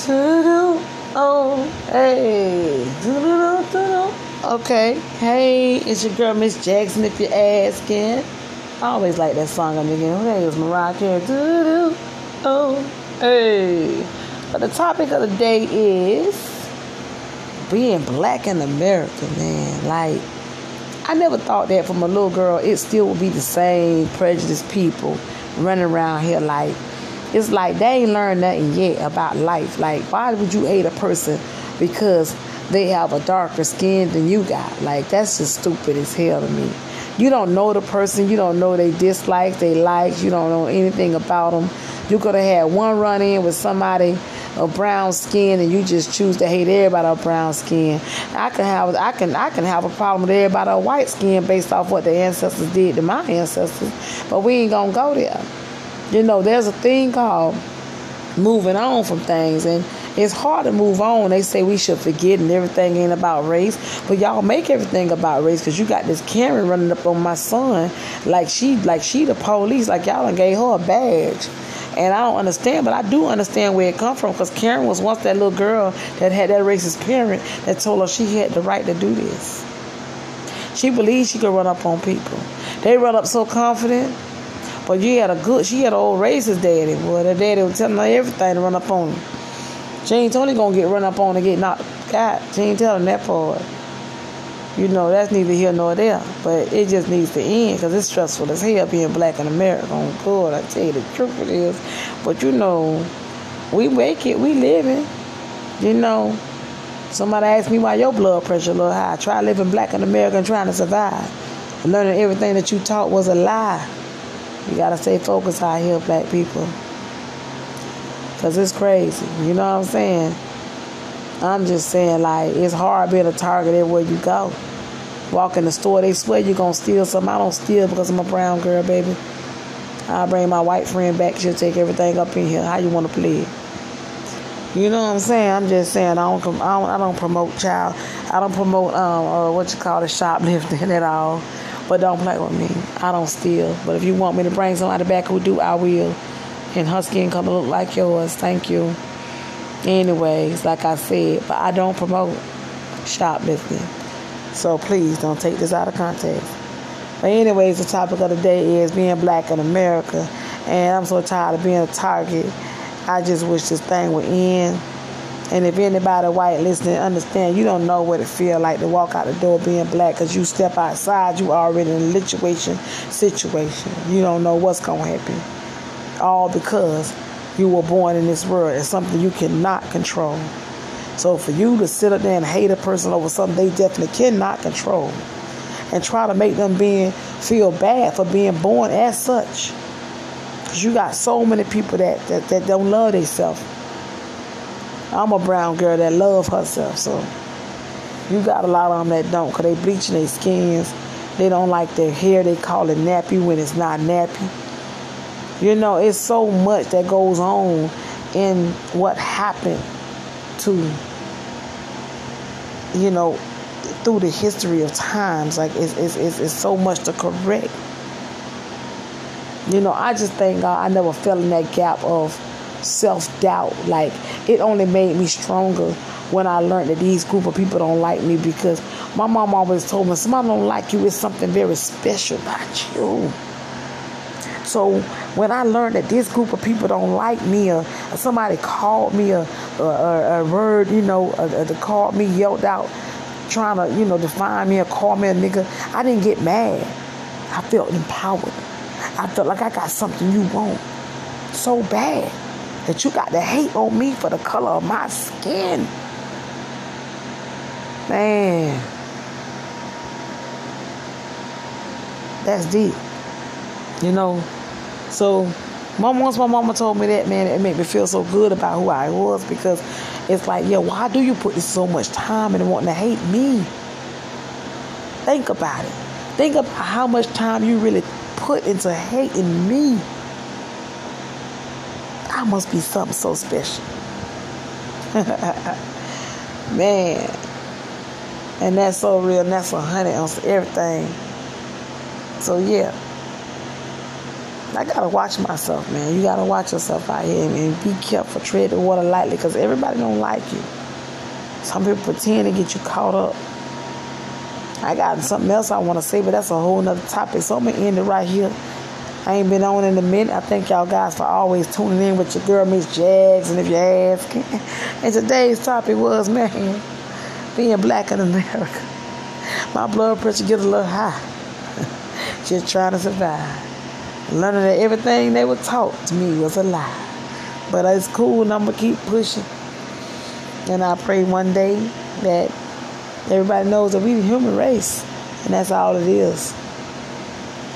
Oh, hey. Doo-doo-doo, doo-doo. Okay. Hey, it's your girl Miss Jackson if you're asking. I always like that song I'm beginning. It was Mariah Carey. Doo-doo. Oh, hey. But the topic of the day is being black in America, man. Like, I never thought that from a little girl it still would be the same prejudiced people running around here like it's like they ain't learned nothing yet about life. Like, why would you hate a person because they have a darker skin than you got? Like, that's just stupid as hell to me. You don't know the person, you don't know they dislikes, they likes, you don't know anything about them. You could have had one run in with somebody of brown skin and you just choose to hate everybody of brown skin. I can have I can I can have a problem with everybody of white skin based off what their ancestors did to my ancestors, but we ain't gonna go there. You know, there's a thing called moving on from things, and it's hard to move on. They say we should forget, and everything ain't about race, but y'all make everything about race because you got this Karen running up on my son like she like she the police, like y'all done gave her a badge. And I don't understand, but I do understand where it come from because Karen was once that little girl that had that racist parent that told her she had the right to do this. She believed she could run up on people. They run up so confident but you had a good, she had an old racist daddy. Boy, the daddy was telling her everything to run up on her. She ain't only gonna get run up on and get knocked out. She ain't telling that part. You know, that's neither here nor there. But it just needs to end because it's stressful as hell being black in America. Oh, God, I tell you the truth it is. But you know, we make it, we living. You know, somebody asked me why your blood pressure a little high. Try living black in America and trying to survive. learning everything that you taught was a lie. You gotta stay focused out here, black people. Cause it's crazy. You know what I'm saying? I'm just saying like it's hard being a target everywhere you go. Walk in the store, they swear you're gonna steal something. I don't steal because I'm a brown girl, baby. I'll bring my white friend back, she'll take everything up in here. How you wanna play? You know what I'm saying? I'm just saying I don't I don't, I don't promote child I don't promote um uh, what you call it shoplifting at all. But don't play with me. I don't steal. But if you want me to bring somebody back who do, I will. And her skin color look like yours. Thank you. Anyways, like I said, but I don't promote shoplifting. So please don't take this out of context. But anyways, the topic of the day is being black in America. And I'm so tired of being a target. I just wish this thing would end. And if anybody white listening, understand you don't know what it feel like to walk out the door being black because you step outside, you already in a situation. Situation. You don't know what's gonna happen. All because you were born in this world. It's something you cannot control. So for you to sit up there and hate a person over something they definitely cannot control, and try to make them being feel bad for being born as such, because you got so many people that that, that don't love themselves I'm a brown girl that love herself, so you got a lot of them that don't, cause they bleaching their skins. They don't like their hair. They call it nappy when it's not nappy. You know, it's so much that goes on in what happened to, you know, through the history of times. Like it's it's it's, it's so much to correct. You know, I just thank God I never fell in that gap of self doubt. Like it only made me stronger when I learned that these group of people don't like me because my mom always told me somebody don't like you is something very special about you. So when I learned that this group of people don't like me, or, somebody called me a, a, a, a word, you know, uh, uh, a, called me, yelled out, trying to, you know, define me or call me a nigga, I didn't get mad. I felt empowered. I felt like I got something you want so bad that you got to hate on me for the color of my skin. Man. That's deep. You know? So mom once my mama told me that, man, it made me feel so good about who I was because it's like, yeah, why do you put so much time in wanting to hate me? Think about it. Think about how much time you really put into hating me. I must be something so special. Man. And that's so real, and that's a hundred on everything. So yeah. I gotta watch myself, man. You gotta watch yourself out here and be careful, tread the water lightly, because everybody don't like you. Some people pretend to get you caught up. I got something else I want to say, but that's a whole nother topic. So I'm gonna end it right here. I ain't been on in a minute. I thank y'all guys for always tuning in with your girl Miss Jackson. And if you're asking, and today's topic was man, being black in America. My blood pressure get a little high. Just trying to survive learning that everything they were taught to me was a lie. But it's cool and I'm going to keep pushing. And I pray one day that everybody knows that we the human race. And that's all it is.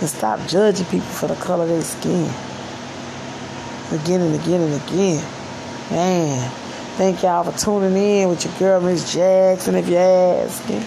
And stop judging people for the color of their skin. Again and again and again. Man, thank y'all for tuning in with your girl, Miss Jackson, if you're asking.